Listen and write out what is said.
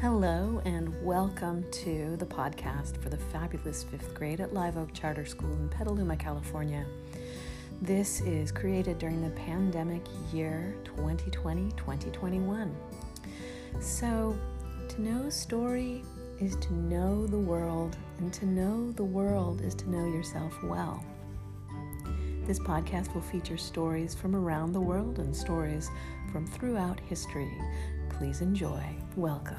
Hello, and welcome to the podcast for the fabulous fifth grade at Live Oak Charter School in Petaluma, California. This is created during the pandemic year 2020 2021. So, to know story is to know the world, and to know the world is to know yourself well. This podcast will feature stories from around the world and stories from throughout history. Please enjoy. Welcome.